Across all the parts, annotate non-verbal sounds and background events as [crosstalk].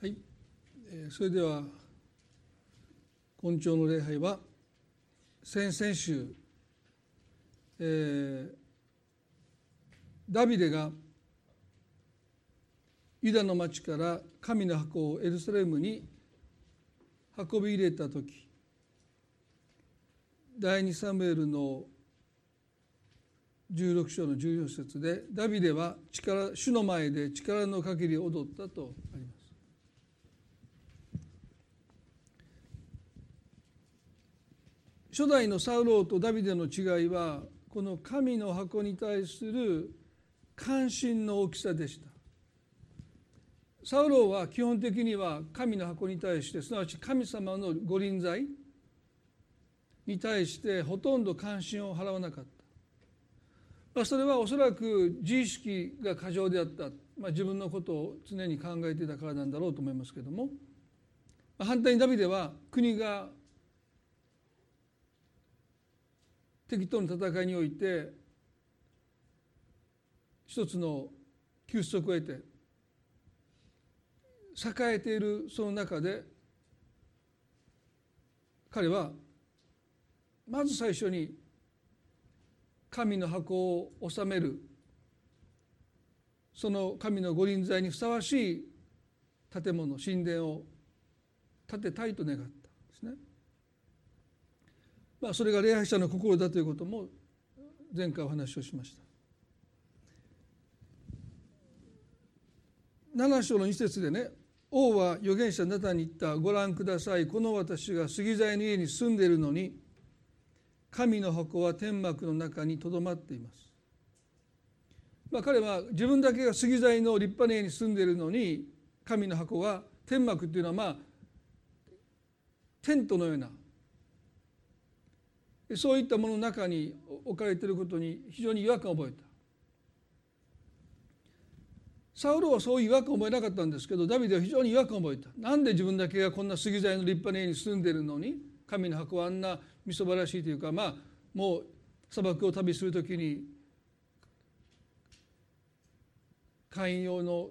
はい、えーそれでは今朝の礼拝は先々週、えーダビデがユダの町から神の箱をエルサレムに運び入れた時第二サムエルの16章の14節でダビデは力主の前で力の限り踊ったとあります。初代のサウローとダビデの違いはこの神の箱に対する関心の大きさでした。サウローは基本的には神の箱に対してすなわち神様の御臨在に対してほとんど関心を払わなかった。まあ、それはおそらく自意識が過剰であった、まあ、自分のことを常に考えていたからなんだろうと思いますけども、反対にダビデは国が敵との戦いにおいて一つの休息を得て栄えているその中で彼はまず最初に神の箱を収めるその神の御臨在にふさわしい建物神殿を建てたいと願った。まあそれが礼拝者の心だということも前回お話をしました。7章の2節でね王は預言者ナタに言ったご覧くださいこの私が杉材の家に住んでいるのに神の箱は天幕の中にとどまっています。まあ、彼は自分だけが杉材の立派な家に住んでいるのに神の箱は天幕っていうのはまあテントのようなそういったものの中に置かれていることに非常に違和感を覚えた。サウロはそういう違和感を覚えなかったんですけどダビデは非常に違和感を覚えた。なんで自分だけがこんな杉材の立派な家に住んでいるのに神の箱はあんなみそばらしいというかまあもう砂漠を旅する時に会員用の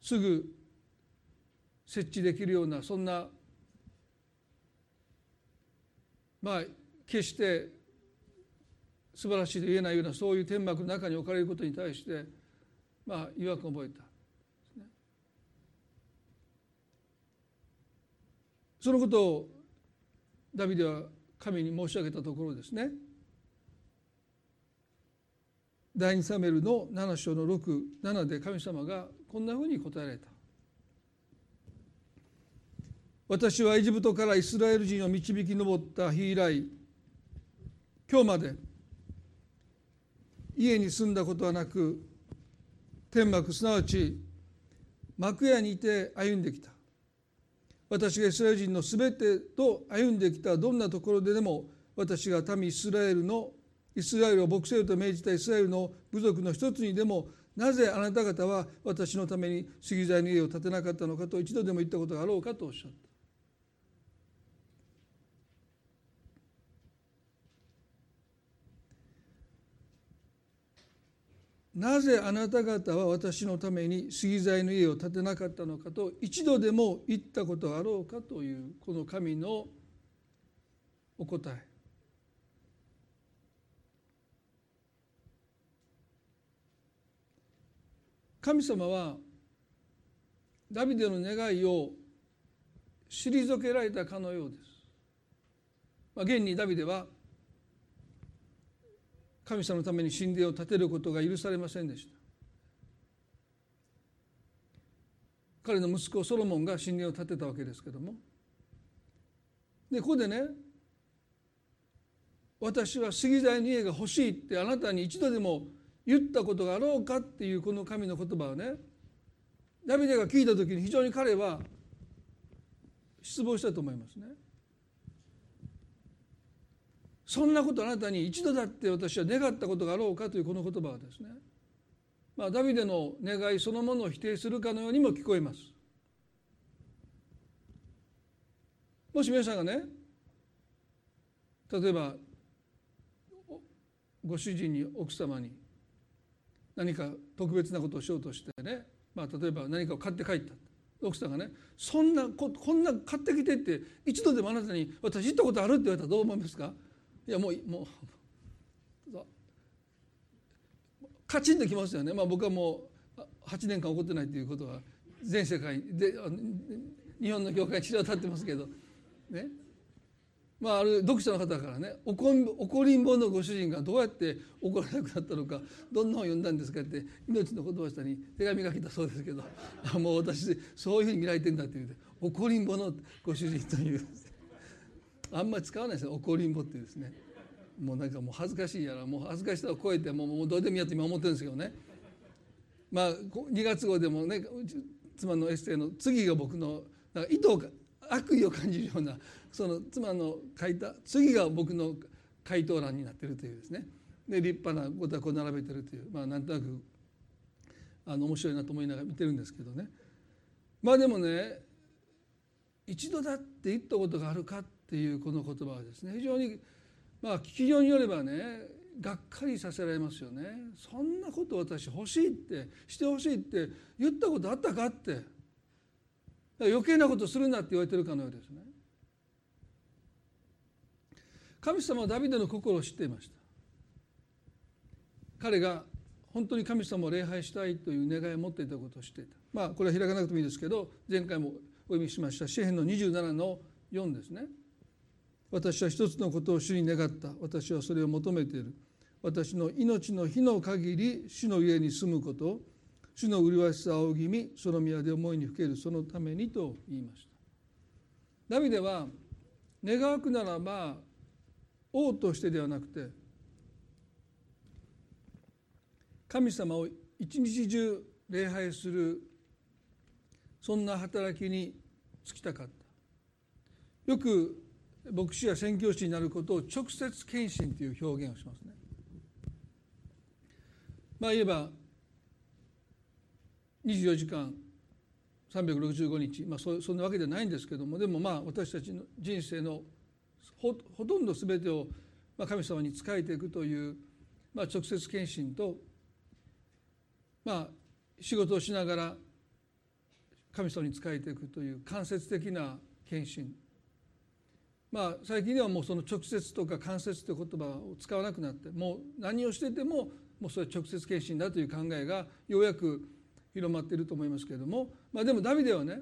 すぐ設置できるようなそんなまあ決して素晴らしいと言えないようなそういう天幕の中に置かれることに対してまあ違和感を覚えた。そのことをダビデは神に申し上げたところですね第二サメルの7章の67で神様がこんなふうに答えられた私はエジプトからイスラエル人を導き上った日以来今日まで家に住んだことはなく天幕すなわち幕屋にいて歩んできた私がイスラエル人のすべてと歩んできたどんなところででも私が民イスラエルのイスラエルを牧せよと命じたイスラエルの部族の一つにでもなぜあなた方は私のために杉材の家を建てなかったのかと一度でも言ったことがあろうかとおっしゃった。なぜあなた方は私のために杉材の家を建てなかったのかと一度でも言ったことあろうかというこの神のお答え神様はダビデの願いを退けられたかのようです。まあ、現にダビデは神様のために神殿を建てることが許されませんでした彼の息子ソロモンが神殿を建てたわけですけどもでここでね私は杉材の家が欲しいってあなたに一度でも言ったことがあろうかっていうこの神の言葉をねダビデが聞いた時に非常に彼は失望したと思いますね。そんなことあなたに一度だって私は願ったことがあろうかというこの言葉はですねまあダビデの願いそのものを否定するかのようにも聞こえます。もし皆さんがね例えばご主人に奥様に何か特別なことをしようとしてねまあ、例えば何かを買って帰った。奥さんがねそんなここんな買ってきてって一度でもあなたに私行ったことあるって言われたらどう思いますか？いやもうもうカチンときますよね、まあ、僕はもう8年間起こってないということは全世界で日本の教会に知らたってますけど。ね。まあ、ある読者の方からね怒りんぼのご主人がどうやって怒らなくなったのかどんな本を読んだんですかって命の言葉下に手紙が来たそうですけど。もう私そういうふうに見られてんだって言うて怒りんぼのご主人という。あんまり使わないですよ怒りんぼってですね。もうなんかもう恥ずかしいやらもう恥ずかしさを超えてもうもうどうでもいいやって今思ってるんですけどね。まあ2月号でもね妻のエッセイの次が僕のなんか意図が悪意を感じるようなその妻の書いた次が僕の回答欄になってるというですね。で立派なことはこう並べてるというまあなんとなくあの面白いなと思いながら見てるんですけどね。まあでもね一度だって言ったことがあるかっていうこの言葉はですね非常にまあ聞きようによればねがっかりさせられますよね。そんなこと私欲しいってしてほしいって言ったことあったかって。余計なことするなって言われてるかのようですね。神様はダビデの心を知っていました。彼が本当に神様を礼拝したいという願いを持っていたことを知っていた。まあこれは開かなくてもいいですけど前回もお読みしました詩篇の27の4ですね。私は一つのことを主に願った。私はそれを求めている。私の命の日の限り主の家に住むこと。主の麗しさを仰ぎ見その宮で思いにふける。そのためにと言いました。ダビデは願わくならば王としてではなくて神様を一日中礼拝するそんな働きに就きたかった。よく牧師や宣教師になることを直接献身という表現をしますね。まあ言えば24時間365日、まあ、そんなわけではないんですけどもでもまあ私たちの人生のほほとんど全てを神様に仕えていくという、まあ、直接献身と、まあ、仕事をしながら神様に仕えていくという間接的な献身まあ最近ではもうその直接とか間接という言葉を使わなくなってもう何をしててももうそれは直接献身だという考えがようやく広まっていると思いますけれども、まあ、でもダビデはね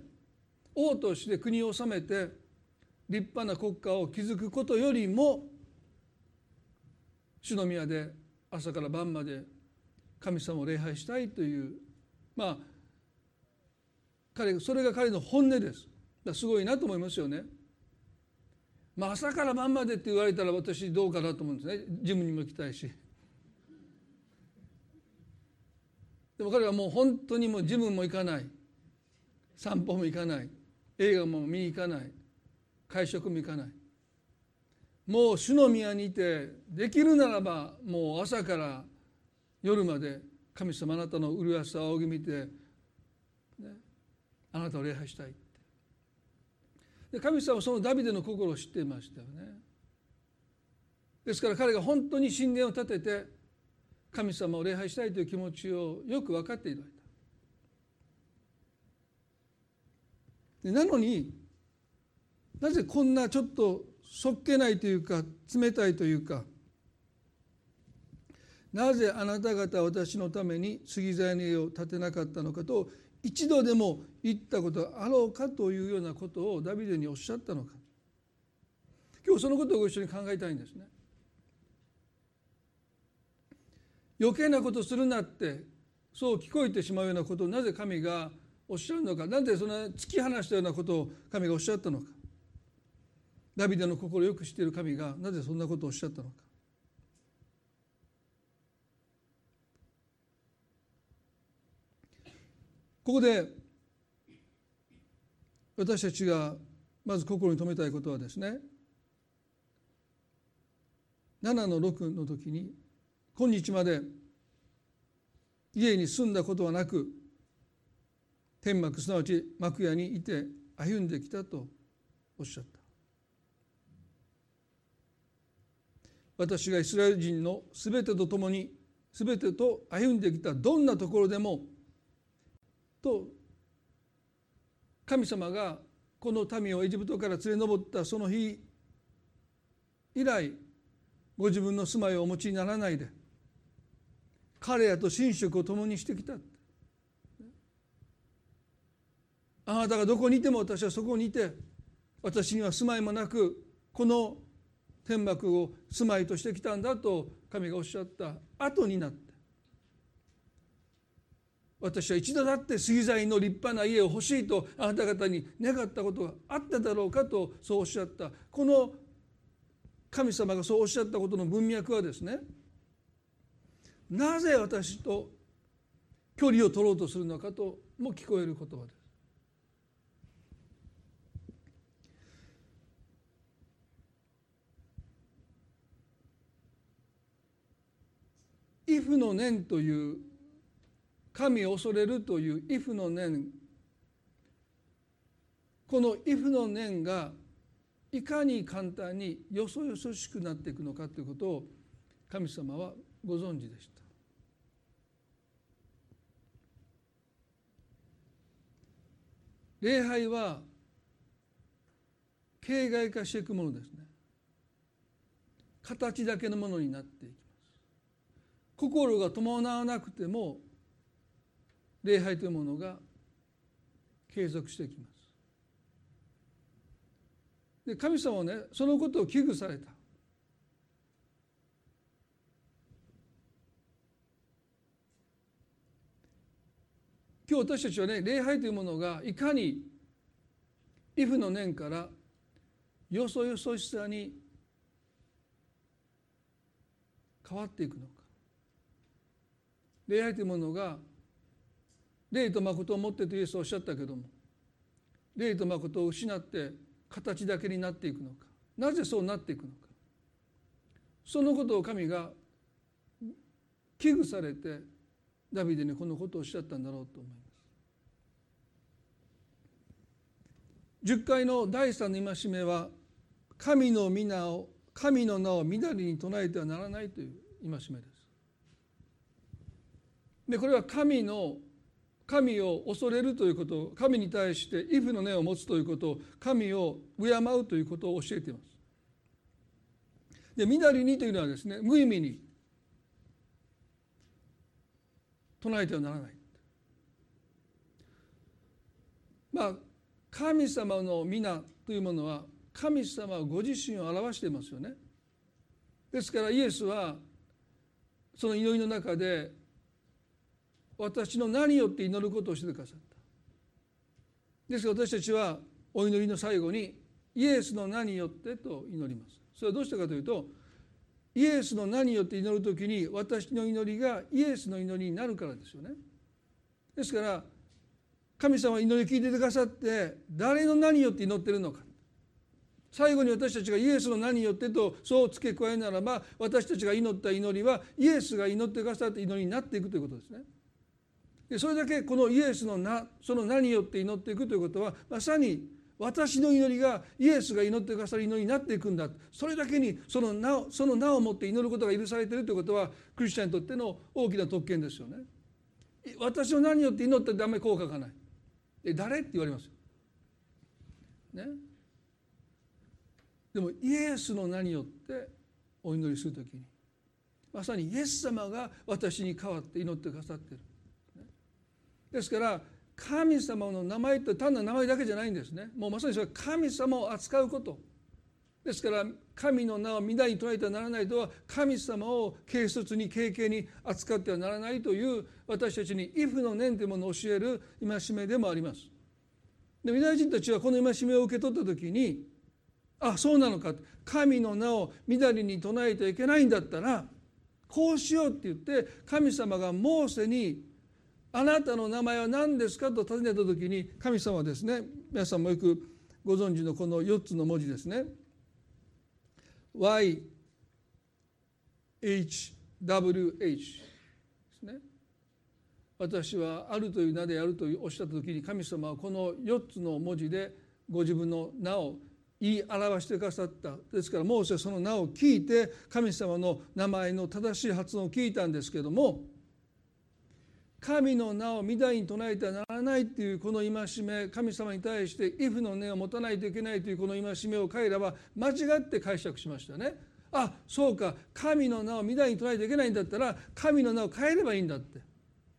王として国を治めて立派な国家を築くことよりも主の宮で朝から晩まで神様を礼拝したいというまあ彼それが彼の本音ですすごいなと思いますよね。まあ、朝から晩までって言われたら私どうかなと思うんですね。ジムにも行きたいし。でも彼はもう本当にもうジムも行かない。散歩も行かない。映画も見に行かない。会食も行かない。もう主の宮にいてできるならばもう朝から夜まで神様あなたの麗しさを仰ぎ見て、ね、あなたを礼拝したい。で神様はそのダビデの心を知っていましたよね。ですから彼が本当に神殿を建てて神様を礼拝したいという気持ちをよく分かっていただ。いたなのになぜこんなちょっとそっけないというか冷たいというかなぜあなた方私のために杉材の家を建てなかったのかと一度でも言ったことあろうかというようなことをダビデにおっしゃったのか。今日そのことをご一緒に考えたいんですね。余計なことするなってそう聞こえてしまうようなことをなぜ神がおっしゃるのか。なぜそんな突き放したようなことを神がおっしゃったのか。ダビデの心をよく知っている神がなぜそんなことをおっしゃったのか。ここで私たちがまず心に留めたいことはですね7の6の時に今日まで家に住んだことはなく天幕すなわち幕屋にいて歩んできたとおっしゃった。私がイスラエル人のすべてと共にすべてと歩んできたどんなところでもと神様がこの民をエジプトから連れ上ったその日以来ご自分の住まいをお持ちにならないで彼らと寝食を共にしてきた。あなたがどこにいても私はそこにいて私には住まいもなくこの天幕を住まいとしてきたんだと神がおっしゃった後になって私は一度だって杉材の立派な家を欲しいとあなた方に願ったことがあっただろうかとそうおっしゃったこの神様がそうおっしゃったことの文脈はですねなぜ私と距離を取ろうとするのかとも聞こえる言葉です。イフの念という神を恐れるというイフの念このイフの念がいかに簡単によそよそしくなっていくのかということを神様はご存知でした。礼拝は形骸化していくものですね。形だけのものになっていきます。心が伴わなくても礼拝というものが継続してきます。で神様はねそのことを危惧された今日私たちはね礼拝というものがいかにイフの念からよそよそしさに変わっていくのか礼拝というものが霊と誠を持ってとイエスはおっしゃったけども霊と誠を失って形だけになっていくのかなぜそうなっていくのかそのことを神が危惧されてダビデにこのことをおっしゃったんだろうと思います。10回の第三の戒めは神の皆を神の名をみだりに唱えてはならないという戒めです。でこれは神の神を恐れるということ神に対してイフの念を持つということ神を敬うということを教えています。でみなりにというのはですね無意味に唱えてはならない。まあ神様の皆というものは神様はご自身を表していますよね。ですからイエスはその祈りの中で私の何よって祈ることをしてくださった。ですから私たちはお祈りの最後にイエスの名によってと祈ります。それはどうしてかというとイエスの名によって祈る時に私の祈りがイエスの祈りになるからですよね。ですから神様は祈り聞いてくださって誰の名によって祈ってるのか。最後に私たちがイエスの名によってとそう付け加えならば私たちが祈った祈りはイエスが祈ってくださった祈りになっていくということですね。でそれだけこのイエスの名その名によって祈っていくということはまさに私の祈りがイエスが祈ってくださる祈りになっていくんだそれだけにその名その名をもって祈ることが許されているということはクリスチャンにとっての大きな特権ですよね。私の名によって祈ってダメ効果がない。え誰って言われますよ。ね。でもイエスの名によってお祈りするときにまさにイエス様が私に代わって祈ってくださっている。ですから神様の名前って単なる名前だけじゃないんですね。もうまさにそれは神様を扱うこと。ですから神の名を皆に捉えてはならないとは神様を軽率に軽々に扱ってはならないという私たちに「イフの念」というものを教える戒めでもあります。でユダヤ人たちはこの戒めを受け取った時にあそうなのか神の名をみだりに唱えてはいけないんだったらこうしようって言って神様がモーセにあなたの名前は何ですかと尋ねた時に神様はですね。皆さんもよくご存知のこの4つの文字ですね。YHWH ですね。私はあるという名であるとおっしゃった時に神様はこの4つの文字でご自分の名を言い表してくださった。ですからモーセその名を聞いて神様の名前の正しい発音を聞いたんですけども神の名を御台に唱えてはならないっていうこの戒め神様に対してイフの念を持たないといけないというこの戒めを彼らは間違って解釈しましたね。あそうか神の名を御台に唱えていけないんだったら神の名を変えればいいんだって。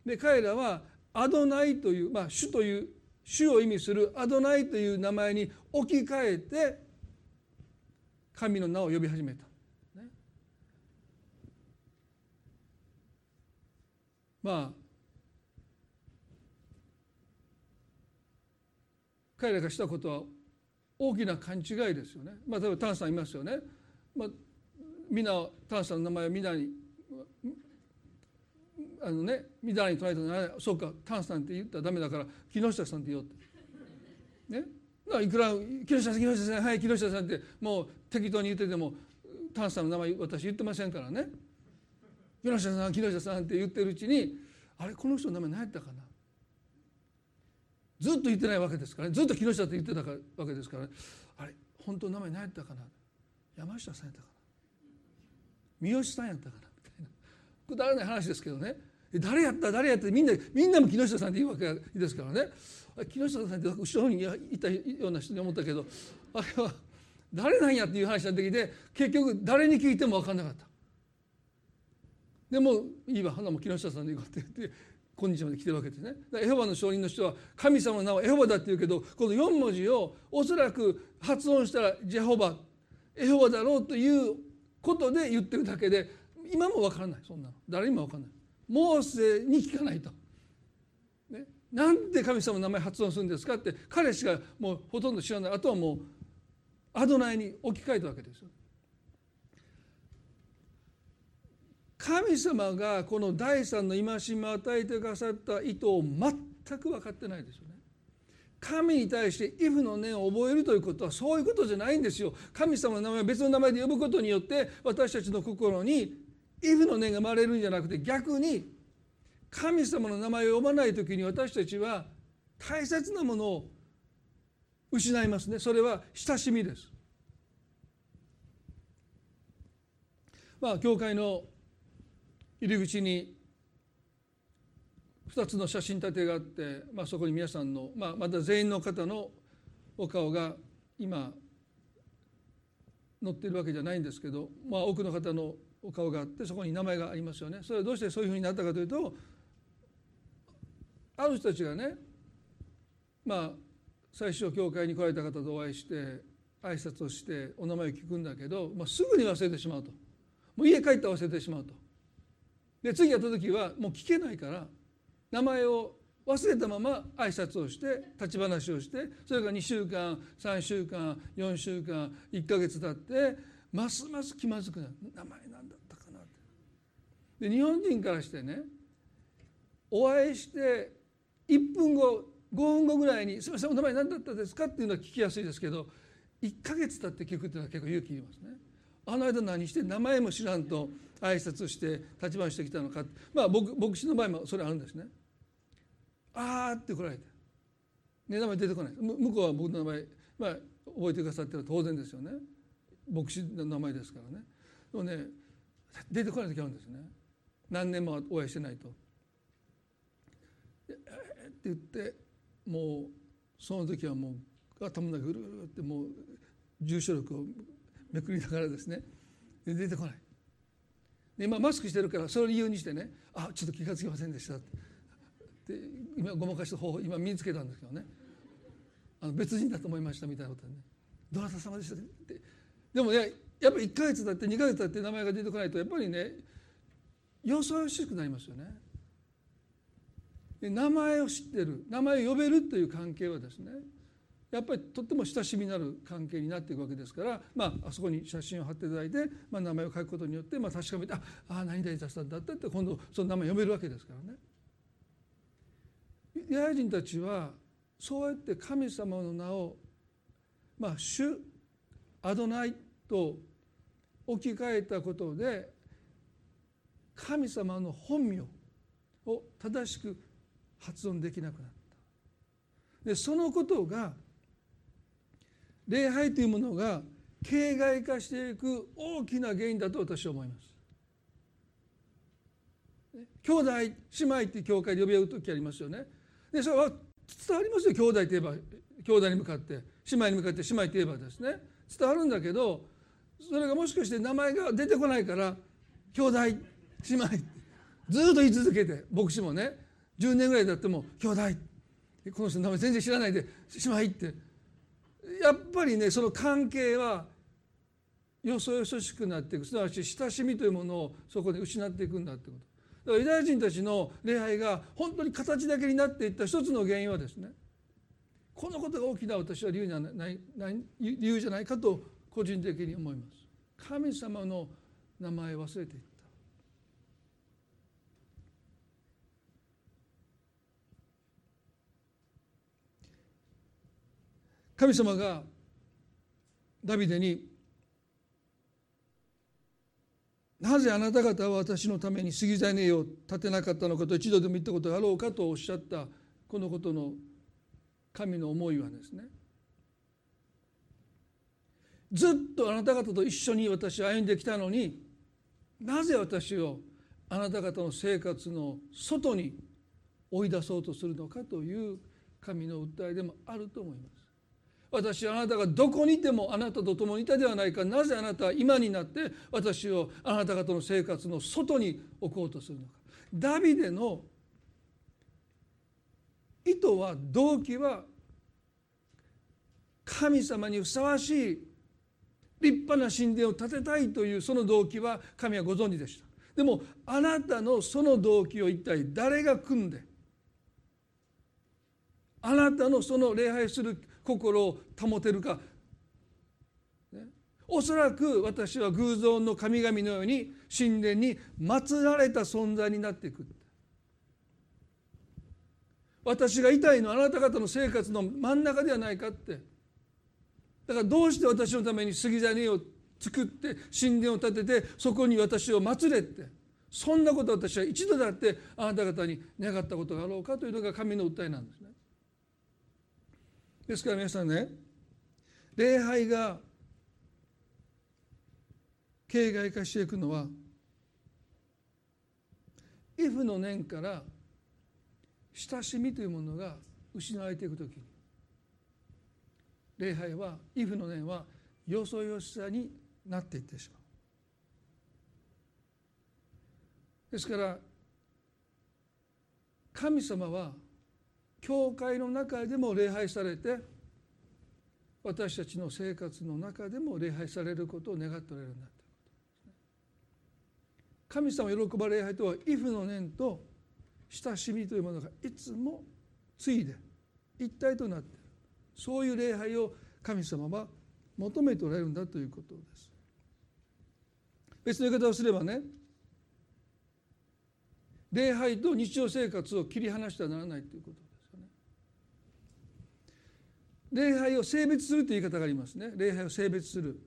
で彼らはアドナイという、まあ、主という主を意味するアドナイという名前に置き換えて神の名を呼び始めた。ね、まあ彼らがしたことは大きな勘違いですよね。まあ、例えばタンさんいますよね。まあ、皆タンさんの名前は皆にあのね皆に捉えたらそうかタンさんって言ったらダメだから木下さんって言おうって。ね？いくら木下さん木下さんはい木下さんってもう適当に言っててもタンさんの名前私言ってませんからね。木下さん木下さんって言ってるうちにあれこの人の名前何やったかな？ずっと言ってないわけですからね。ずっと木下って言ってたわけですから、ね、あれ本当の名前何やったかな。山下さんやったかな。三好さんやったかなみたいな。くだらない話ですけどね。誰やった誰やったみんなみんなも木下さんって言うわけですからね。木下さんって後ろにいたような人に思ったけどあれは誰なんやっていう話になってきて結局誰に聞いても分かんなかった。でもいいわ花も木下さんでいこうって言って今日まで来てるわけですね。エホバの証人の人は神様の名はエホバだって言うけどこの4文字をおそらく発音したらジェホバエホバだろうということで言ってるだけで今も分からないそんなの誰にも分からない。モーセに聞かないと。ね、なんで神様の名前発音するんですかって彼しかもうほとんど知らないあとはもうアドナイに置き換えたわけですよ。神様がこの第三の戒めを与えてくださった意図を全く分かってないですよね。神に対して「イフの念を覚えるということはそういうことじゃないんですよ。神様の名前を別の名前で呼ぶことによって私たちの心にイフの念が生まれるんじゃなくて逆に神様の名前を呼ばない時に私たちは大切なものを失いますね。それは親しみです。まあ教会の入り口に2つの写真立てがあって、まあ、そこに皆さんの、まあ、また全員の方のお顔が今載ってるわけじゃないんですけど、まあ、多くの方のお顔があってそこに名前がありますよね。それはどうしてそういうふうになったかというとある人たちがねまあ最初教会に来られた方とお会いして挨拶をしてお名前を聞くんだけど、まあ、すぐに忘れてしまうともう家帰ったら忘れてしまうとで次やった時はもう聞けないから名前を忘れたまま挨拶をして立ち話をしてそれが2週間3週間4週間1か月経ってますます気まずくなる名前何だったかなってで日本人からしてねお会いして1分後5分後ぐらいに「すみませんお名前何だったですか?」っていうのは聞きやすいですけど1か月経って聞くっていうのは結構勇気いりますね。あの間何して名前も知らんと挨拶して立ち回してきたのか。まあ僕牧師の場合もそれあるんですね。あーって来られて、ね、名前出てこない。向こうは僕の名前、まあ、覚えてくださってる当然ですよね。牧師の名前ですからね。でもね出てこない時あるんですね。何年もお会いしてないと。えー、って言ってもうその時はもう頭の中ぐるぐるってもう住所録をめくりながらですね。出てこない。今マスクしてるからそれを理由にしてねあちょっと気が付きませんでしたって今ごまかした方法今身につけたんですけどねあの別人だと思いましたみたいなことでね「どなた様でした?」ってでもねやっぱり1か月経って2か月経って名前が出てこないとやっぱりねよそよしくなりますよね。名前を知ってる名前を呼べるという関係はですねやっぱりとっても親しみのある関係になっていくわけですから、まあ、あそこに写真を貼っていただいて、まあ、名前を書くことによって、まあ、確かめてああ何々出したんだったって今度その名前読めるわけですからね。ユダヤ人たちはそうやって神様の名を、まあ、主アドナイと置き換えたことで神様の本名を正しく発音できなくなった。でそのことが礼拝というものが形骸化していく大きな原因だと私は思います。兄弟姉妹って教会で呼び合う時ありますよね。でそれは伝わりますよ。兄弟といえば兄弟に向かって姉妹に向かって姉妹といえばですね。伝わるんだけどそれがもしかして名前が出てこないから兄弟姉妹ずっと言い続けて牧師もね10年ぐらい経っても兄弟この人の名前全然知らないで姉妹ってやっぱりねその関係はよそよそしくなっていく。すなわち親しみというものをそこで失っていくんだってこと。だからユダヤ人たちの礼拝が本当に形だけになっていった一つの原因はですねこのことが大きな私は理由じゃない理由じゃないかと個人的に思います。神様の名前を忘れていた。神様がダビデになぜあなた方は私のために杉種を立てなかったのかと一度でも言ったことがあろうかとおっしゃったこのことの神の思いはですねずっとあなた方と一緒に私は歩んできたのになぜ私をあなた方の生活の外に追い出そうとするのかという神の訴えでもあると思います。私はあなたがどこにいてもあなたと共にいたではないか。なぜあなたは今になって私をあなた方の生活の外に置こうとするのか。ダビデの意図は動機は神様にふさわしい立派な神殿を建てたいというその動機は神はご存知でした。でもあなたのその動機を一体誰が組んであなたのその礼拝する心を保てるか、ね、おそらく私は偶像の神々のように神殿に祀られた存在になっていく。私がいたいのはあなた方の生活の真ん中ではないかって。だからどうして私のために杉種を作って神殿を建ててそこに私を祀れって。そんなこと私は一度だってあなた方に願ったことがあろうかというのが神の訴えなんです。ですから皆さんね礼拝が形骸化していくのはイフの念から親しみというものが失われていく時に礼拝はイフの念はよそよしさになっていってしまう。ですから神様は教会の中でも礼拝されて私たちの生活の中でも礼拝されることを願っておられるんだということですね。神様喜ばれ礼拝とはイフの念と親しみというものがいつもついで一体となっているそういう礼拝を神様は求めておられるんだということです。別の言い方をすればね礼拝と日常生活を切り離してはならないということ礼拝を性別するという言い方がありますね。礼拝を性別する。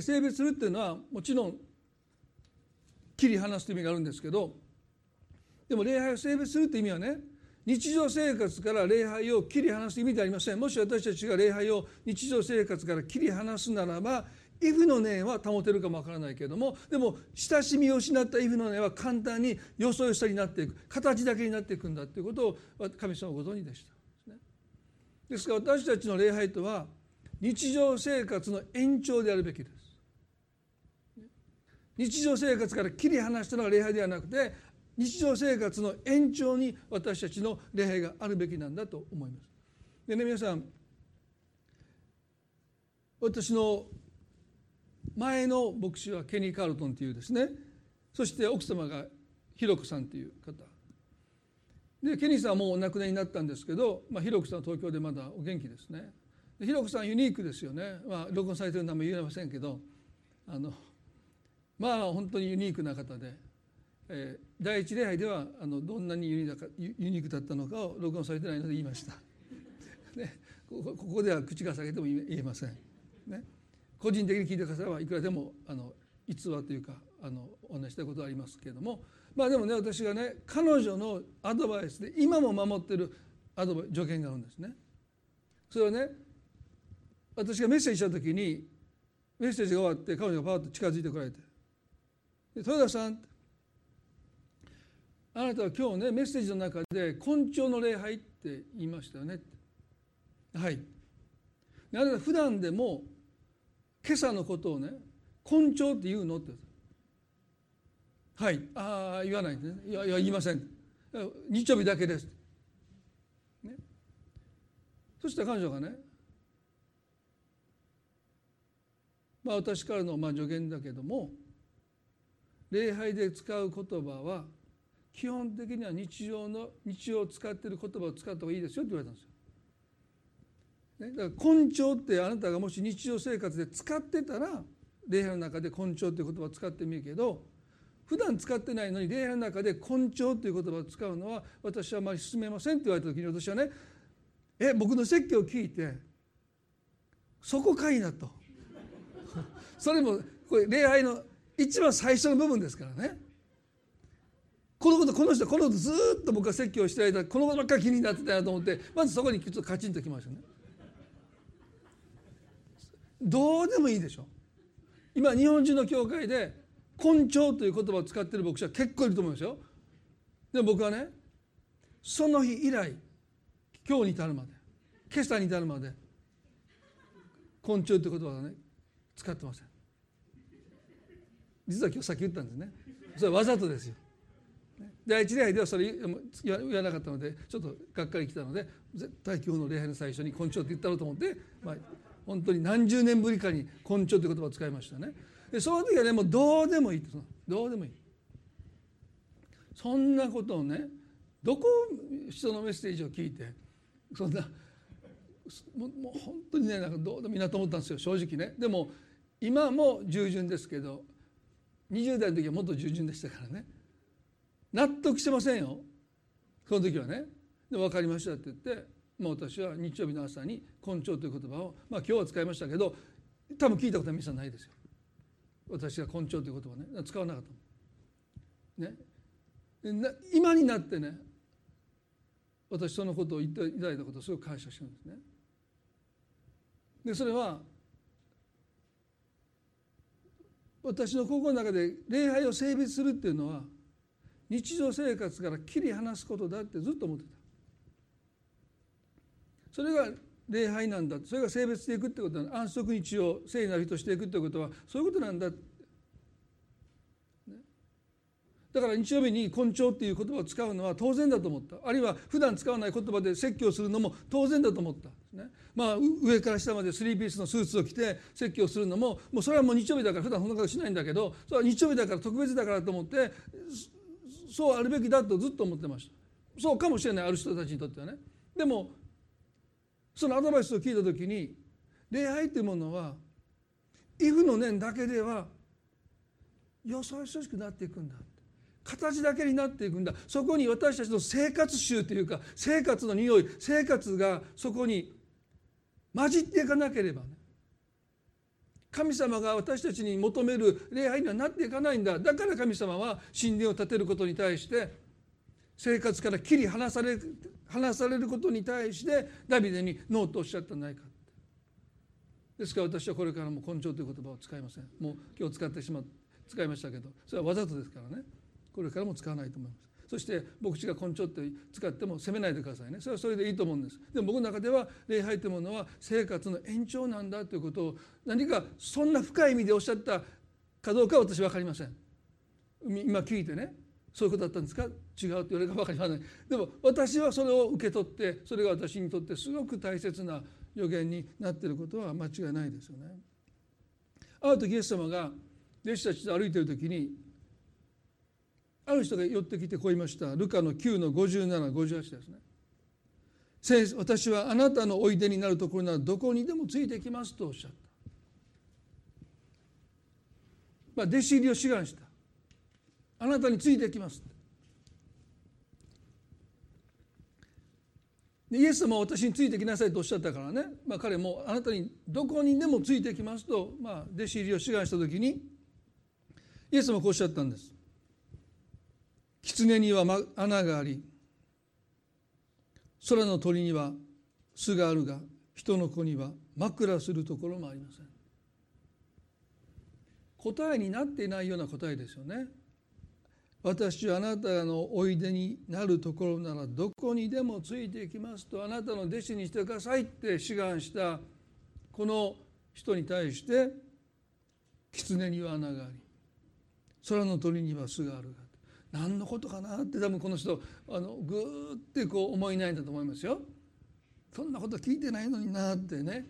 性別するっていうのはもちろん切り離すという意味があるんですけどでも礼拝を性別するという意味はね日常生活から礼拝を切り離す意味ではありません。もし私たちが礼拝を日常生活から切り離すならばイフの念は保てるかもわからないけれどもでも親しみを失ったイフの念は簡単によそよそになっていく形だけになっていくんだということを神様はご存知でした。ですから私たちの礼拝とは日常生活の延長であるべきです。日常生活から切り離したのが礼拝ではなくて日常生活の延長に私たちの礼拝があるべきなんだと思います。でね皆さん私の前の牧師はケニー・カールトンというですね。そして奥様がひろこさんという方。でケニーさんはもうお亡くなりになったんですけど、まあ、ひろこさんは東京でまだお元気ですね。でひろこさんユニークですよね、まあ、録音されてる名前言えませんけどあのまあ本当にユニークな方で、えー、第一礼拝ではあのどんなにユニークだったのかを録音されてないので言いました。[laughs] ね、ここでは口が下げても言えません。ね。個人的に聞いた方はいくらでもあの逸話というかあのお話したことはありますけれども。まあでもね私がね彼女のアドバイスで今も守ってるアドバイス助言があるんですね。それはね私がメッセージした時にメッセージが終わって彼女がパーッと近づいてこられて。豊田さんあなたは今日ねメッセージの中で根性の礼拝って言いましたよねはい。あなた普段でも今朝のことをね根性って言うのって。はい。ああ言わないんですね。いやいや言いません。日曜日だけです、ね、そしたら彼女がねまあ私からのまあ助言だけども礼拝で使う言葉は基本的には日常の日常を使っている言葉を使った方がいいですよって言われたんですよ。ね、だから根性ってあなたがもし日常生活で使ってたら礼拝の中で根性っていう言葉を使ってみるけど普段使ってないのに礼拝の中で根性という言葉を使うのは私はあまり進めませんって言われた時に私はねえ僕の説教を聞いてそこかいなと。[laughs] それもこれ礼拝の一番最初の部分ですからね。このことこの人このことずっと僕が説教してる間このことばっかり気になってたなと思ってまずそこにちょっとカチンときましたね。どうでもいいでしょ。今日本人の教会で根性という言葉を使ってる牧師は結構いると思うんですよ。でも僕はねその日以来今日に至るまで今朝に至るまで根性という言葉はね使ってません。実は今日さっき言ったんですね。それはわざとですよ。第一礼拝ではそれ言わなかったのでちょっとがっかりきたので絶対今日の礼拝の最初に「根性」って言ったろうと思って、まあ、本当に何十年ぶりかに「根性」という言葉を使いましたね。でその時はねもうどうでもいいどうでもいい。そんなことをねどこ人のメッセージを聞いてそんなもうもう本当にねなんかどうでもいいなと思ったんですよ正直ね。でも今も従順ですけど20代の時はもっと従順でしたからね。納得してませんよ。その時はね。で分かりましたって言って、まあ、私は日曜日の朝に「根性」という言葉を、まあ、今日は使いましたけど多分聞いたことは皆さんないですよ。私が根性という言葉ね。使わなかったね。今になってね私そのことを言っていただいたことをすごく感謝してるんですね。でそれは私の心の中で礼拝を成立するっていうのは日常生活から切り離すことだってずっと思ってた。それが礼拝なんだ。それが性別していくってことは安息日を聖なる日としていくってことはそういうことなんだ、だから日曜日に根性っていう言葉を使うのは当然だと思った。あるいは普段使わない言葉で説教するのも当然だと思った。ねまあ上から下までスリーピースのスーツを着て説教するのももうそれはもう日曜日だから普段そんなことしないんだけどそれは日曜日だから特別だからと思ってそうあるべきだとずっと思ってました。そうかもしれない。ある人たちにとってはね。でもそのアドバイスを聞いた時に礼拝というものはイフの念だけではよそよそしくなっていくんだ。形だけになっていくんだ。そこに私たちの生活臭というか生活の匂い生活がそこに混じっていかなければね。神様が私たちに求める礼拝にはなっていかないんだ。だから神様は神殿を建てることに対して生活から切り離され離されることに対してダビデにノーとおっしゃったんじゃないかですから私はこれからも根性という言葉を使いません。もう今日使ってしま使いましたけどそれはわざとですからね。これからも使わないと思います。そして牧師が根性って使っても責めないでくださいね。それはそれでいいと思うんです。でも僕の中では礼拝というものは生活の延長なんだということを何かそんな深い意味でおっしゃったかどうかは私は分かりません。今聞いてね。そういうことだったんですか？違うって言われるか分かりません。でも私はそれを受け取ってそれが私にとってすごく大切な予言になっていることは間違いないですよね。ある時イエス様が弟子たちと歩いている時にある人が寄ってきてこう言いました。ルカの9の5758ですね。先生私はあなたのおいでになるところならどこにでもついてきますとおっしゃった。まあ弟子入りを志願した。あなたについてきます。イエス様は私についてきなさいとおっしゃったからね、まあ、彼もあなたにどこにでもついてきますと、まあ、弟子入りを志願した時にイエス様はこうおっしゃったんです。狐には穴があり空の鳥には巣があるが人の子には枕するところもありません。答えになっていないような答えですよね。私はあなたのおいでになるところならどこにでもついていきますとあなたの弟子にしてくださいって志願したこの人に対して狐には穴があり空の鳥には巣があるが何のことかなって多分この人あのぐーってこう思いないんだと思いますよ。そんなこと聞いてないのになってね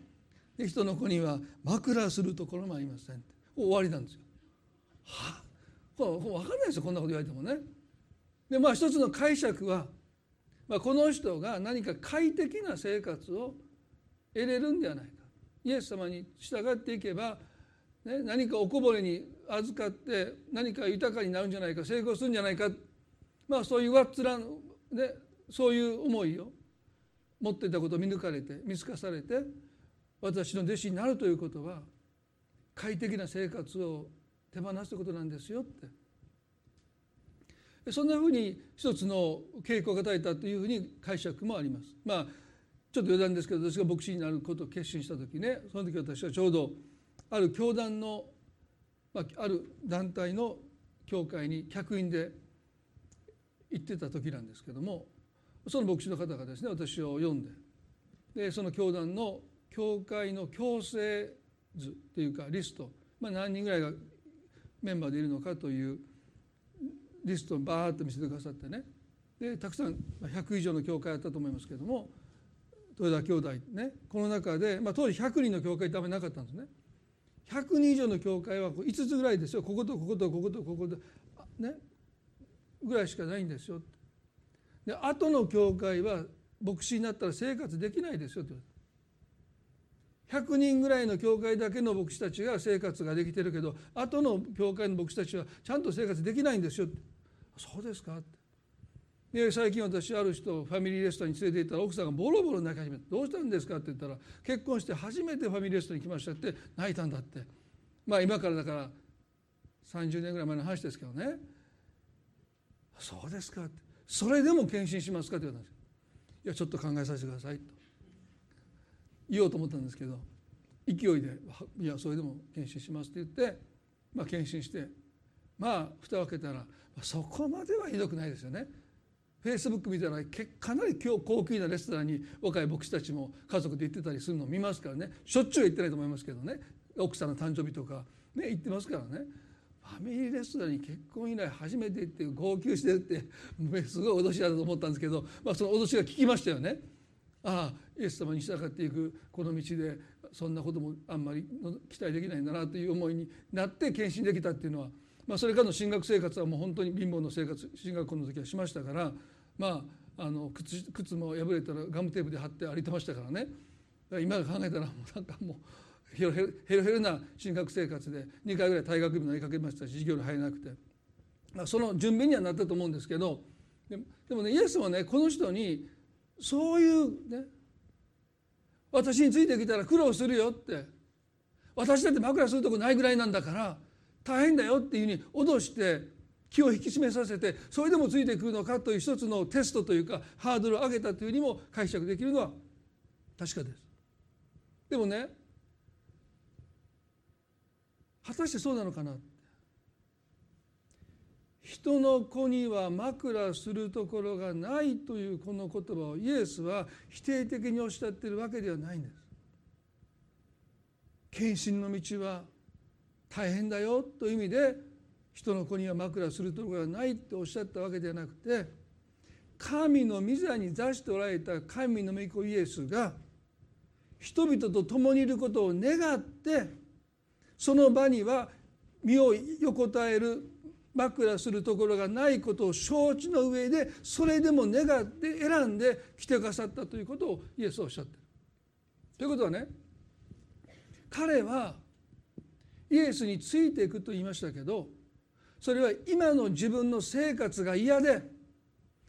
で人の子には枕するところもありませんって終わりなんですよ。はあこれ分かんないですよこんなこと言われてもね。でまあ一つの解釈は、まあ、この人が何か快適な生活を得れるんではないかイエス様に従っていけば、ね、何かおこぼれに預かって何か豊かになるんじゃないか成功するんじゃないかまあそういう上っ面でそういう思いを持っていたことを見抜かれて見透かされて私の弟子になるということは快適な生活を手放すことなんですよってそんなふうに一つの傾向が与えたというふうに解釈もあります。まあちょっと余談ですけど私が牧師になることを決心した時ねその時私はちょうどある教団の、まあ、ある団体の教会に客員で行ってた時なんですけどもその牧師の方がですね私を読んででその教団の教会の強制図っていうかリスト、まあ、何人ぐらいがメンバーでいるのかというリストをバーッと見せてくださってねでたくさん100以上の教会あったと思いますけれども豊田兄弟ねこの中で、まあ、当時100人の教会ってあんまりなかったんですね。100人以上の教会は5つぐらいですよこことこことこことこことねぐらいしかないんですよ。で後の教会は牧師になったら生活できないですよって言われて。100人ぐらいの教会だけの牧師たちが生活ができてるけど後の教会の牧師たちはちゃんと生活できないんですよそうですか？ってで最近私ある人ファミリーレストランに連れて行ったら奥さんがボロボロ泣き始めて「どうしたんですか?」って言ったら「結婚して初めてファミリーレストランに来ました」って泣いたんだってまあ今からだから30年ぐらい前の話ですけどね「そうですか」って「それでも献身しますか?」って言われたんですよ。いやちょっと考えさせてくださいと言おうと思ったんですけど勢いで「いやそれでも献身します」って言って、まあ、献身してまあ蓋を開けたらそこまではひどくないですよね。フェイスブック見たらかなり今日高級なレストランに若い牧師たちも家族で行ってたりするのを見ますからねしょっちゅう行ってないと思いますけどね奥さんの誕生日とか、ね、行ってますからねファミリーレストランに結婚以来初めて行って号泣してるって [laughs] すごい脅しだと思ったんですけど、まあ、その脅しが効きましたよね。ああイエス様に従っていくこの道でそんなこともあんまり期待できないんだなという思いになって献身できたっていうのはまあ、それからの進学生活はもう本当に貧乏の生活進学校の時はしましたからまああの靴靴も破れたらガムテープで貼って歩いてましたからね。今考えたらもうなんかもうヘロヘロな進学生活で2回ぐらい退学日も投げかけました。し授業に入れなくて、まあ、その準備にはなったと思うんですけどででもねイエスはねこの人にそういうね私についてきたら苦労するよって私だって枕するとこないぐらいなんだから大変だよっていうふうに脅して気を引き締めさせてそれでもついてくるのかという一つのテストというかハードルを上げたというにも解釈できるのは確かです。でもね果たしてそうなのかな？人の子には枕するところがないというこの言葉をイエスは否定的におっしゃっているわけではないんです。献身の道は大変だよという意味で人の子には枕するところがないっておっしゃったわけではなくて神の御座に座しておられた神の御子イエスが人々と共にいることを願ってその場には身を横たえる枕するところがないことを承知の上でそれでも願って選んで来てくださったということをイエスはおっしゃってる。ということはね彼はイエスについていくと言いましたけどそれは今の自分の生活が嫌で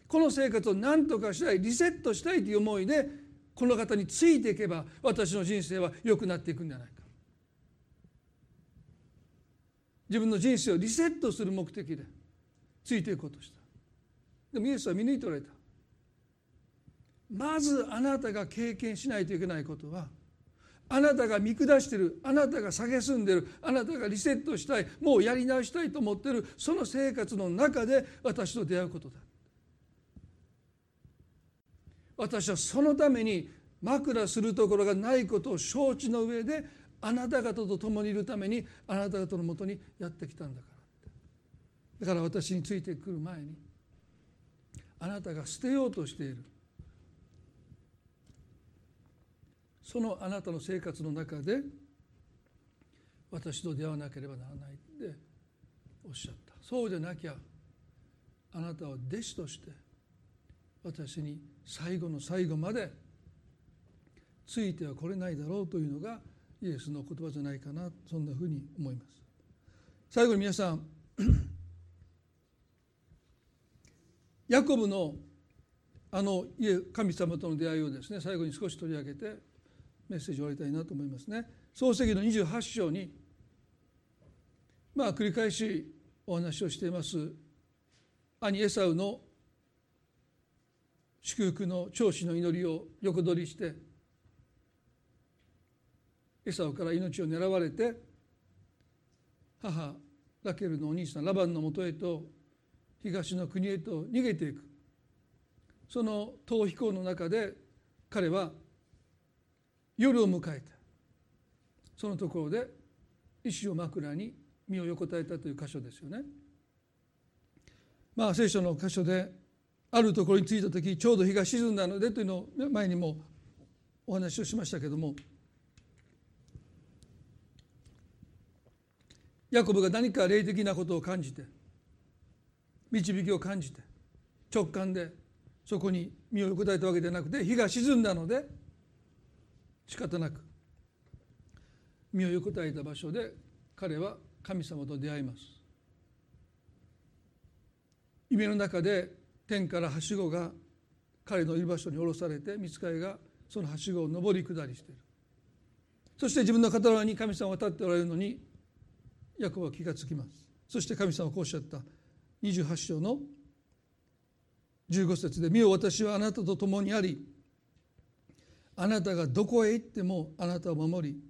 この生活を何とかしたいリセットしたいという思いでこの方についていけば私の人生は良くなっていくんじゃないか自分の人生をリセットする目的でついていこうとした。でもイエスは見抜いておられた。まずあなたが経験しないといけないことはあなたが見下してるあなたが蔑んでるあなたがリセットしたいもうやり直したいと思ってるその生活の中で私と出会うことだ。私はそのために枕するところがないことを承知の上であなた方と共にいるためにあなた方のもとにやってきたんだからだから私についてくる前にあなたが捨てようとしている。そのあなたの生活の中で私と出会わなければならないっておっしゃった。そうでなきゃあなたは弟子として私に最後の最後までついてはこれないだろうというのがイエスの言葉じゃないかなそんなふうに思います最後に皆さん [clears throat] ヤコブのあの神様との出会いをですね最後に少し取り上げてメッセージを終わりたいなと思いますね。創世記の28章にまあ繰り返しお話をしています兄エサウの祝福の長子の祈りを横取りしてエサウから命を狙われて母ラケルのお兄さんラバンのもとへと東の国へと逃げていくその逃避行の中で彼は夜を迎えてそのところで石を枕に身を横たえたという箇所ですよね。まあ聖書の箇所であるところに着いた時ちょうど日が沈んだのでというのを前にもお話をしましたけどもヤコブが何か霊的なことを感じて導きを感じて直感でそこに身を横たえたわけではなくて日が沈んだので仕方なく身を横たえた場所で彼は神様と出会います。夢の中で天からはしごが彼のいる場所に下ろされて見つかりがそのはしごを上り下りしている。そして自分の傍らに神様が立っておられるのにヤコブは気がつきます。そして神様はこうおっしゃった。28章の15節で「見よ私はあなたと共にありあなたがどこへ行ってもあなたを守り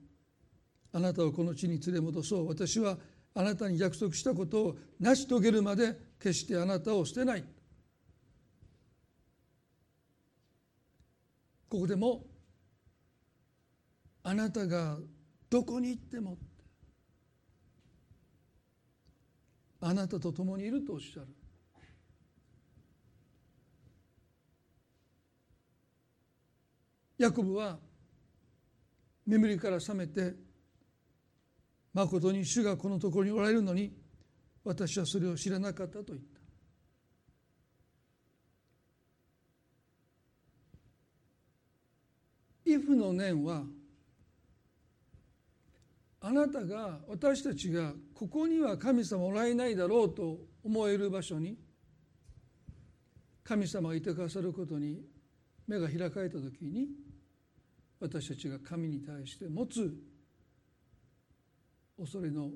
あなたをこの地に連れ戻そう。私はあなたに約束したことを成し遂げるまで決してあなたを捨てない。ここでもあなたがどこに行ってもあなたと共にいるとおっしゃるヤコブは眠りから覚めてまことに主がこのところにおられるのに私はそれを知らなかったと言った。イフの念はあなたが私たちがここには神様おられないだろうと思える場所に神様がいてくださることに目が開かれた時に私たちが神に対して持つ恐れの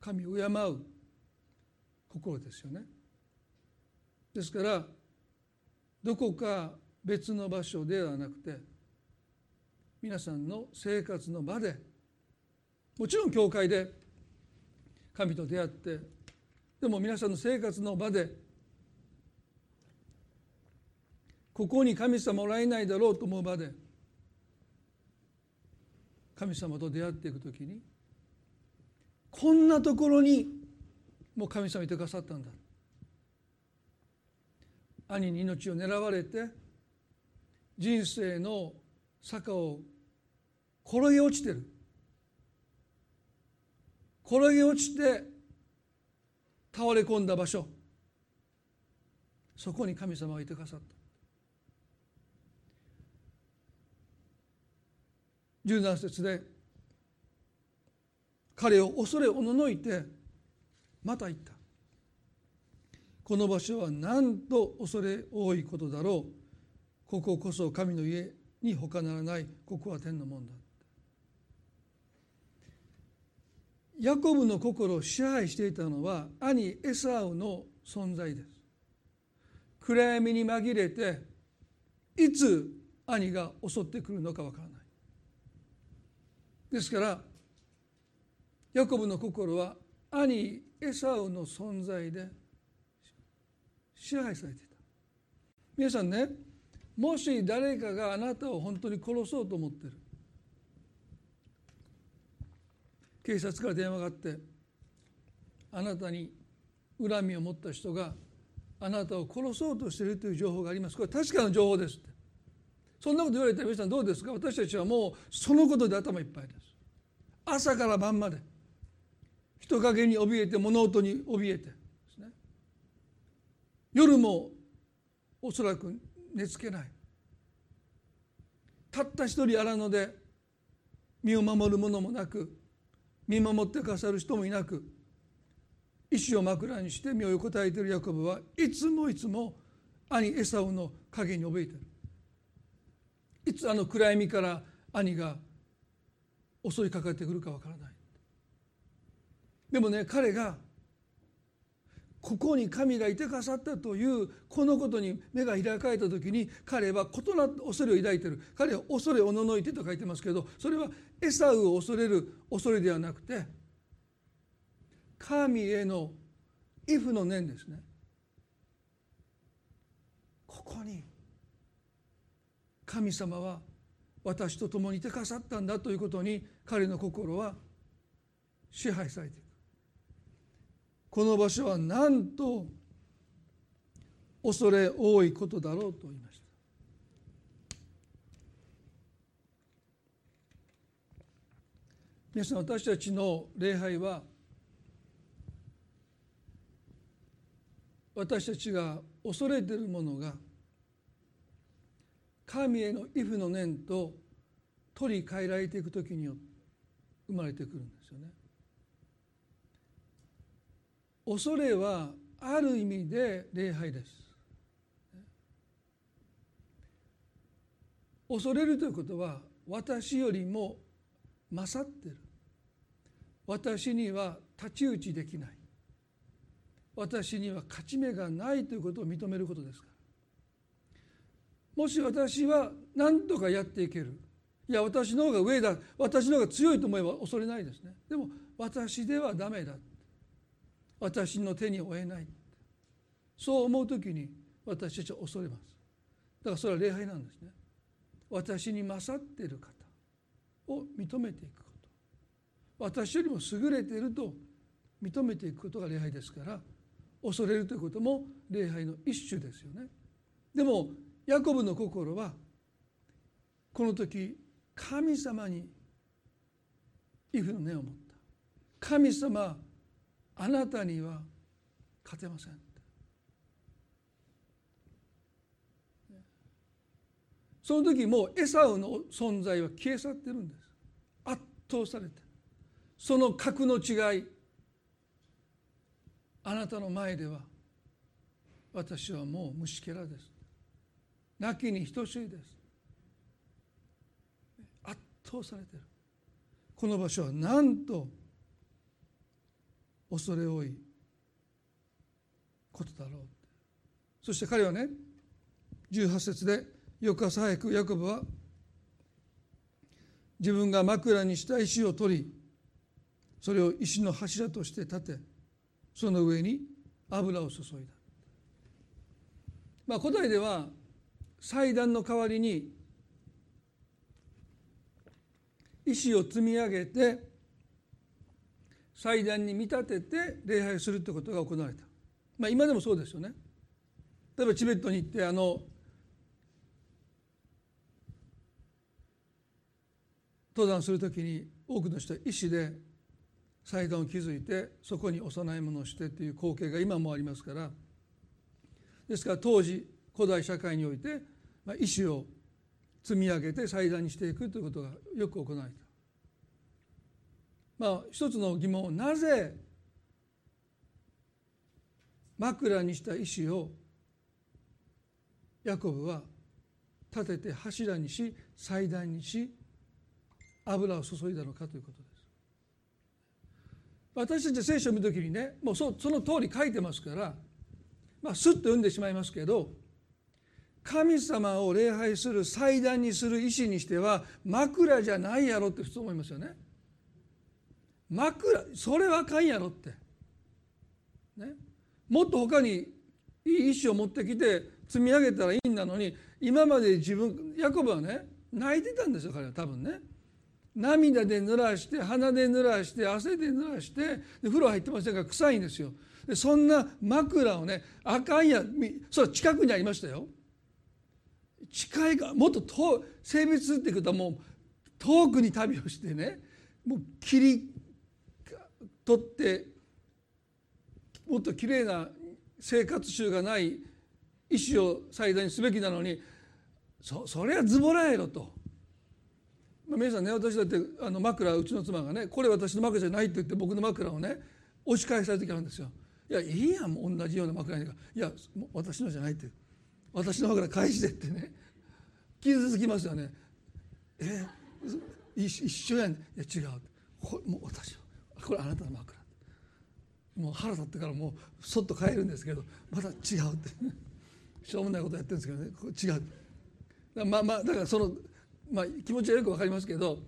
神を敬う心ですよね。ですからどこか別の場所ではなくて皆さんの生活の場でもちろん教会で神と出会ってでも皆さんの生活の場でここに神様おられないだろうと思う場で神様と出会っていく時にこんなところにもう神様いてくださったんだ。兄に命を狙われて人生の坂を転げ落ちてる。転げ落ちて倒れ込んだ場所。そこに神様がいてくださった。17節で彼を恐れおののいてまた言った。この場所はなんと恐れ多いことだろう。こここそ神の家に他ならない。ここは天のもんだ。ヤコブの心を支配していたのは兄エサウの存在です。暗闇に紛れていつ兄が襲ってくるのかわからない。ですからヤコブの心は兄エサウの存在で支配されていた。皆さんねもし誰かがあなたを本当に殺そうと思ってる。警察から電話があってあなたに恨みを持った人があなたを殺そうとしているという情報があります。これ確かな情報ですって。そんなこと言われたら皆さんどうですか？私たちはもうそのことで頭いっぱいです。朝から晩まで人影に怯えて物音に怯えてですね。夜もおそらく寝つけない。たった一人荒野で身を守る者もなく見守ってくださる人もいなく石を枕にして身を横たえているヤコブはいつもいつも兄エサウの影に怯えてる。いつあの暗闇から兄が襲いかかってくるかわからない。でもね彼がここに神がいてかさったというこのことに目が開かれた時に彼は異なった恐れを抱いてる。彼は恐れおののいてと書いてますけどそれはエサウを恐れる恐れではなくて神へのイフの念ですね。ここに神様は私と共にいてかさったんだということに彼の心は支配されていくこの場所はなんと恐れ多いことだろうと言いました皆さん私たちの礼拝は私たちが恐れているものが神へのイフの念と取り替えられていく時によって生まれてくるんですよね。恐れはある意味で礼拝です。恐れるということは私よりも勝ってる。私には太刀打ちできない。私には勝ち目がないということを認めることですから。もし私は何とかやっていける。いや私の方が上だ。私の方が強いと思えば恐れないですね。でも私ではダメだ。私の手に負えない。そう思う時に私たちは恐れます。だからそれは礼拝なんですね。私に勝っている方を認めていくこと。私よりも優れていると認めていくことが礼拝ですから恐れるということも礼拝の一種ですよね。でもヤコブの心はこの時神様にイフの念を持った。神様あなたには勝てませんその時もうエサウの存在は消え去ってるんです。圧倒されてその格の違いあなたの前では私はもう虫けらです。亡きに等しいです。圧倒されてる。この場所はなんと恐れ多いことだろう。そして彼はね18節で翌朝早くヤコブは自分が枕にした石を取りそれを石の柱として立てその上に油を注いだ、まあ、古代では祭壇の代わりに石を積み上げて祭壇に見立てて礼拝するということが行われた、まあ、今でもそうですよね。例えばチベットに行ってあの登山する時に多くの人は石で祭壇を築いてそこにお供え物をしてという光景が今もありますから。ですから当時古代社会において石を積み上げて祭壇にしていくということがよく行われた。まあ一つの疑問なぜ枕にした石をヤコブは立てて柱にし祭壇にし油を注いだのかということです。私たち聖書を見る時にねもうそその通り書いてますからまあスッと読んでしまいますけど神様を礼拝する祭壇にする意思にしては枕じゃないやろって普通思いますよね。枕それはあかんやろって。ね、もっと他にいい意思を持ってきて積み上げたらいいんだのに今まで自分ヤコブはね泣いてたんですよ彼は多分ね。涙で濡らして鼻で濡らして汗で濡らしてで風呂入ってませんから臭いんですよ。でそんな枕をねあかんやそれ近くにありましたよ。近いかもっと遠性別っていうことはもう遠くに旅をしてねもう切り取ってもっときれいな生活習がない意思を最大にすべきなのにそそれはズボラやろと。まあ、皆さんね私だってあの枕うちの妻がねこれ私の枕じゃないって言って僕の枕をね押し返される時あるんですよ。いやいいやん同じような枕にいや私のじゃないって私の枕返してってね傷つきますよね。え一緒やんいや違うこもう私これあなたの枕。もう腹立ってからもうそっと帰るんですけどまた違うって。[laughs] しょうもないことやってるんですけどね。こ違う。まあまあだからそのまあ、気持ちはよく分かりますけど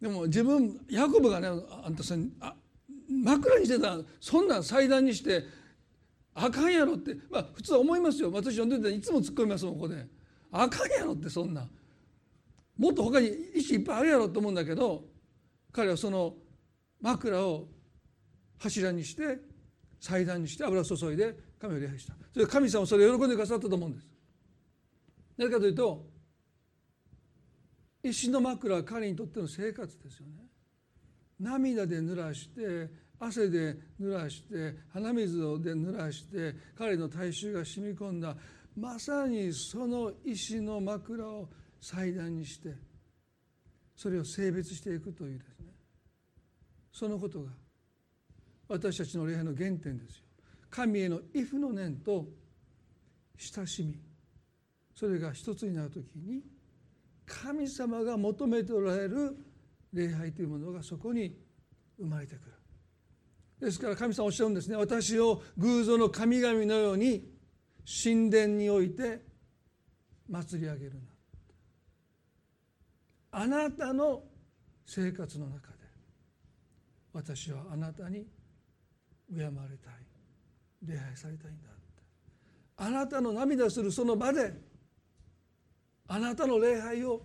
でも自分ヤコブがねあんたさあ枕にしてたそんなん祭壇にしてあかんやろって、まあ、普通は思いますよ。私読んでていつも突っ込みますもんここで。あかんやろってそんなもっと他に石いっぱいあるやろと思うんだけど彼はその枕を柱にして祭壇にして油を注いで神を礼拝した。それ神様はそれを喜んでくださったと思うんです。なぜかというと石の枕は彼にとっての生活ですよね。涙で濡らして汗で濡らして鼻水で濡らして彼の体臭が染み込んだまさにその石の枕を祭壇にしてそれを性別していくというですそのことが私たちの礼拝の原点ですよ。神への畏怖の念と親しみ。それが一つになる時に神様が求めておられる礼拝というものがそこに生まれてくる。ですから神様おっしゃるんですね。私を偶像の神々のように神殿において祭り上げるな。あなたの生活の中で私はあなたに敬われたい。礼拝されたいんだあなたの涙するその場であなたの礼拝を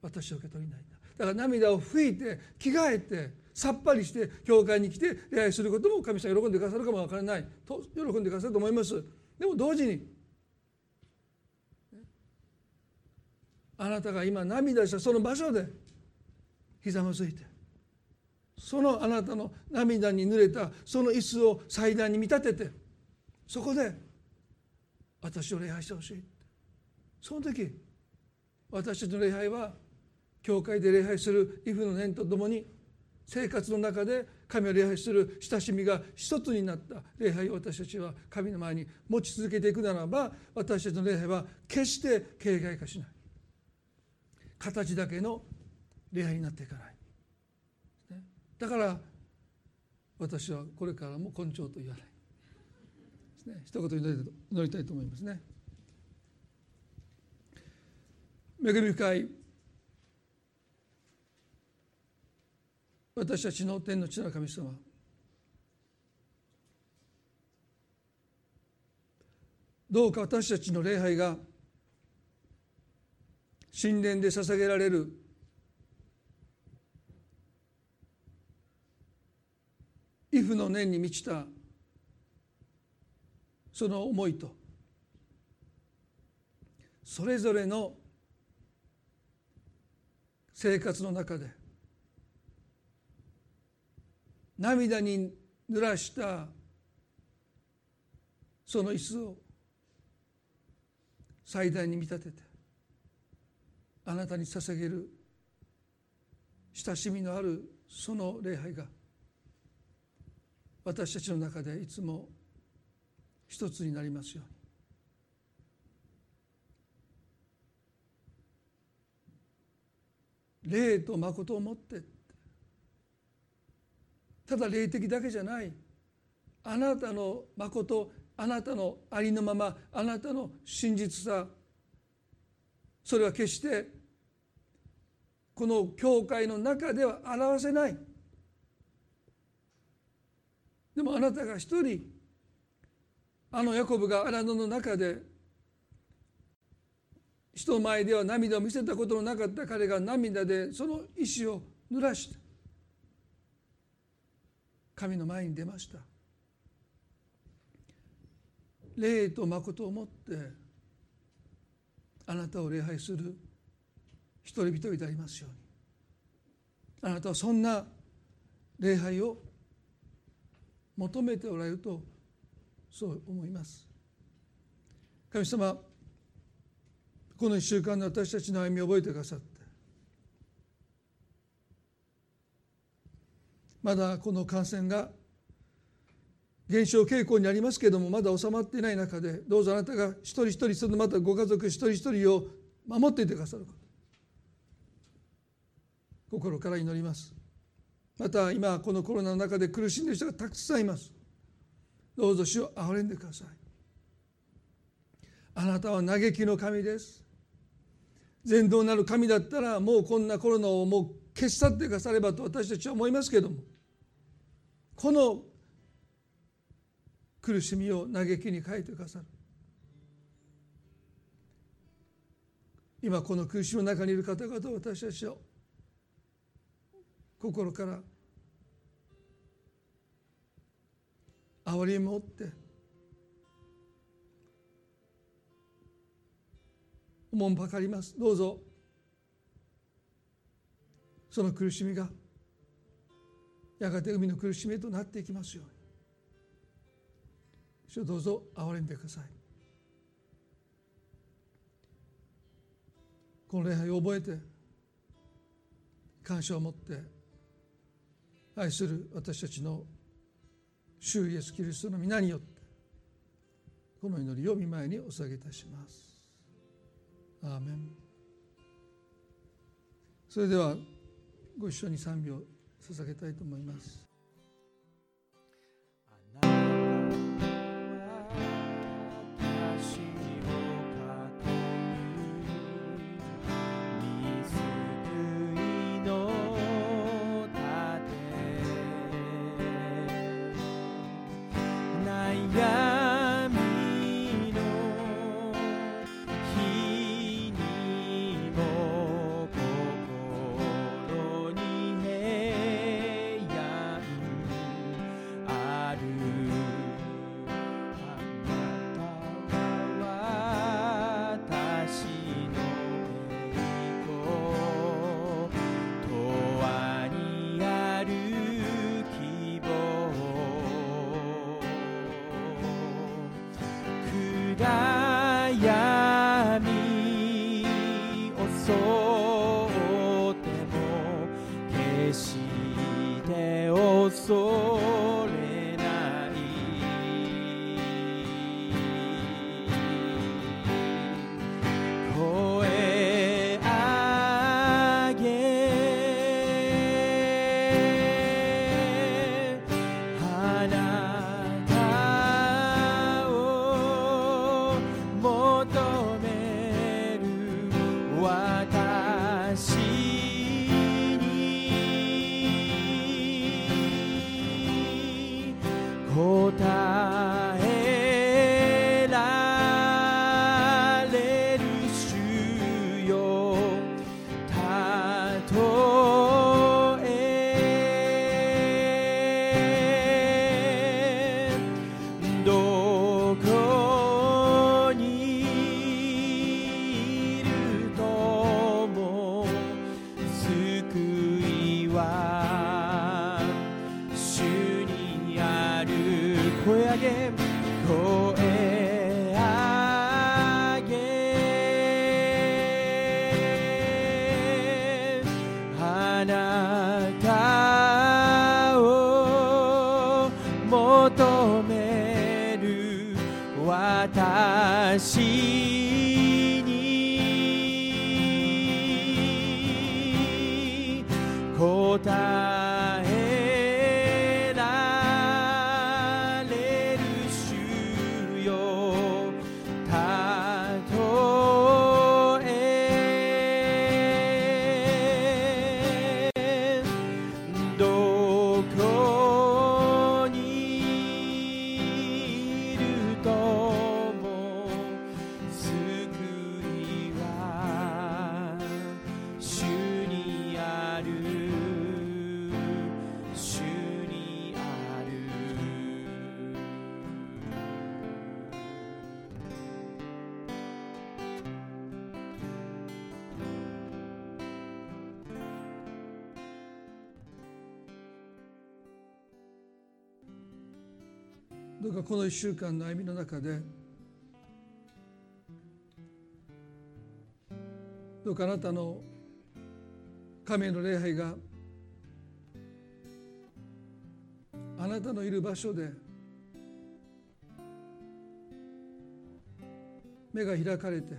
私は受け取りないんだ。だから涙を拭いて着替えてさっぱりして教会に来て礼拝することも神様喜んでくださるかもわからない。と喜んでくださると思います。でも同時にあなたが今涙したその場所でひざまずいてそのあなたの涙に濡れたその椅子を祭壇に見立ててそこで私を礼拝してほしい。その時私たちの礼拝は教会で礼拝する畏怖の念とともに生活の中で神を礼拝する親しみが一つになった礼拝を私たちは神の前に持ち続けていくならば私たちの礼拝は決して形骸化しない。形だけの礼拝になっていかない、だから私はこれからも根性と言わない。ですね。一言祈りたいと思いますね。恵み深い私たちの天の地の神様。どうか私たちの礼拝が神殿で捧げられる畏怖の念に満ちたその思いとそれぞれの生活の中で涙に濡らしたその椅子を祭壇に見立ててあなたに捧げる親しみのあるその礼拝が私たちの中でいつも一つになりますように。霊と誠をもって。ただ霊的だけじゃない。あなたの誠あなたのありのままあなたの真実さ。それは決してこの教会の中では表せない。でもあなたが一人あのヤコブが荒野の中で人前では涙を見せたことのなかった彼が涙でその意思を濡らして神の前に出ました。霊と誠をもってあなたを礼拝する一人一人でありますように。あなたはそんな礼拝を求めておられるとそう思います。神様この1週間の私たちの歩みを覚えてくださってまだこの感染が減少傾向にありますけれどもまだ収まっていない中でどうぞあなたが一人一人そのまたご家族一人一人を守っていてくださること心から祈ります。また今このコロナの中で苦しんでいる人がたくさんいます。どうぞ主を憐れんでください。あなたは嘆きの神です。全能なる神だったらもうこんなコロナをもう消し去ってくださればと私たちは思いますけれども。この苦しみを嘆きに変えてくださる。今この苦しみの中にいる方々を私たちは心から憐れみをって思んばかります。どうぞ。その苦しみがやがて海の苦しみとなっていきますように。主どうぞ憐れんでください。この礼拝を覚えて感謝を持って愛する私たちの主イエスキリストの皆によってこの祈りを見前にお下げいたします。アーメン。それではご一緒に賛美を捧げたいと思います。soul. かこの1週間の歩みの中でどうかあなたの神の礼拝があなたのいる場所で目が開かれて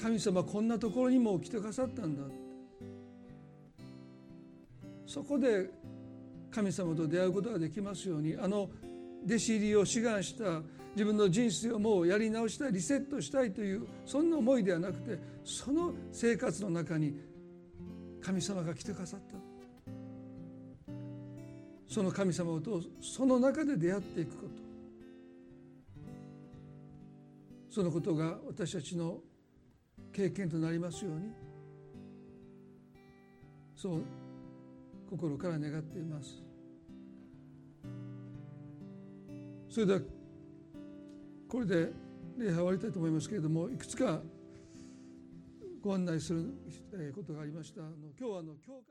神様こんなところにも来てくださったんだそこで神様と出会うことができますようにあの弟子入りを志願した自分の人生をもうやり直したいリセットしたいというそんな思いではなくてその生活の中に神様が来てくださった。その神様とその中で出会っていくこと。そのことが私たちの経験となりますように。そう心から願っています。それではこれで礼拝終わりたいと思いますけれどもいくつかご案内することがありました。今日はあの教会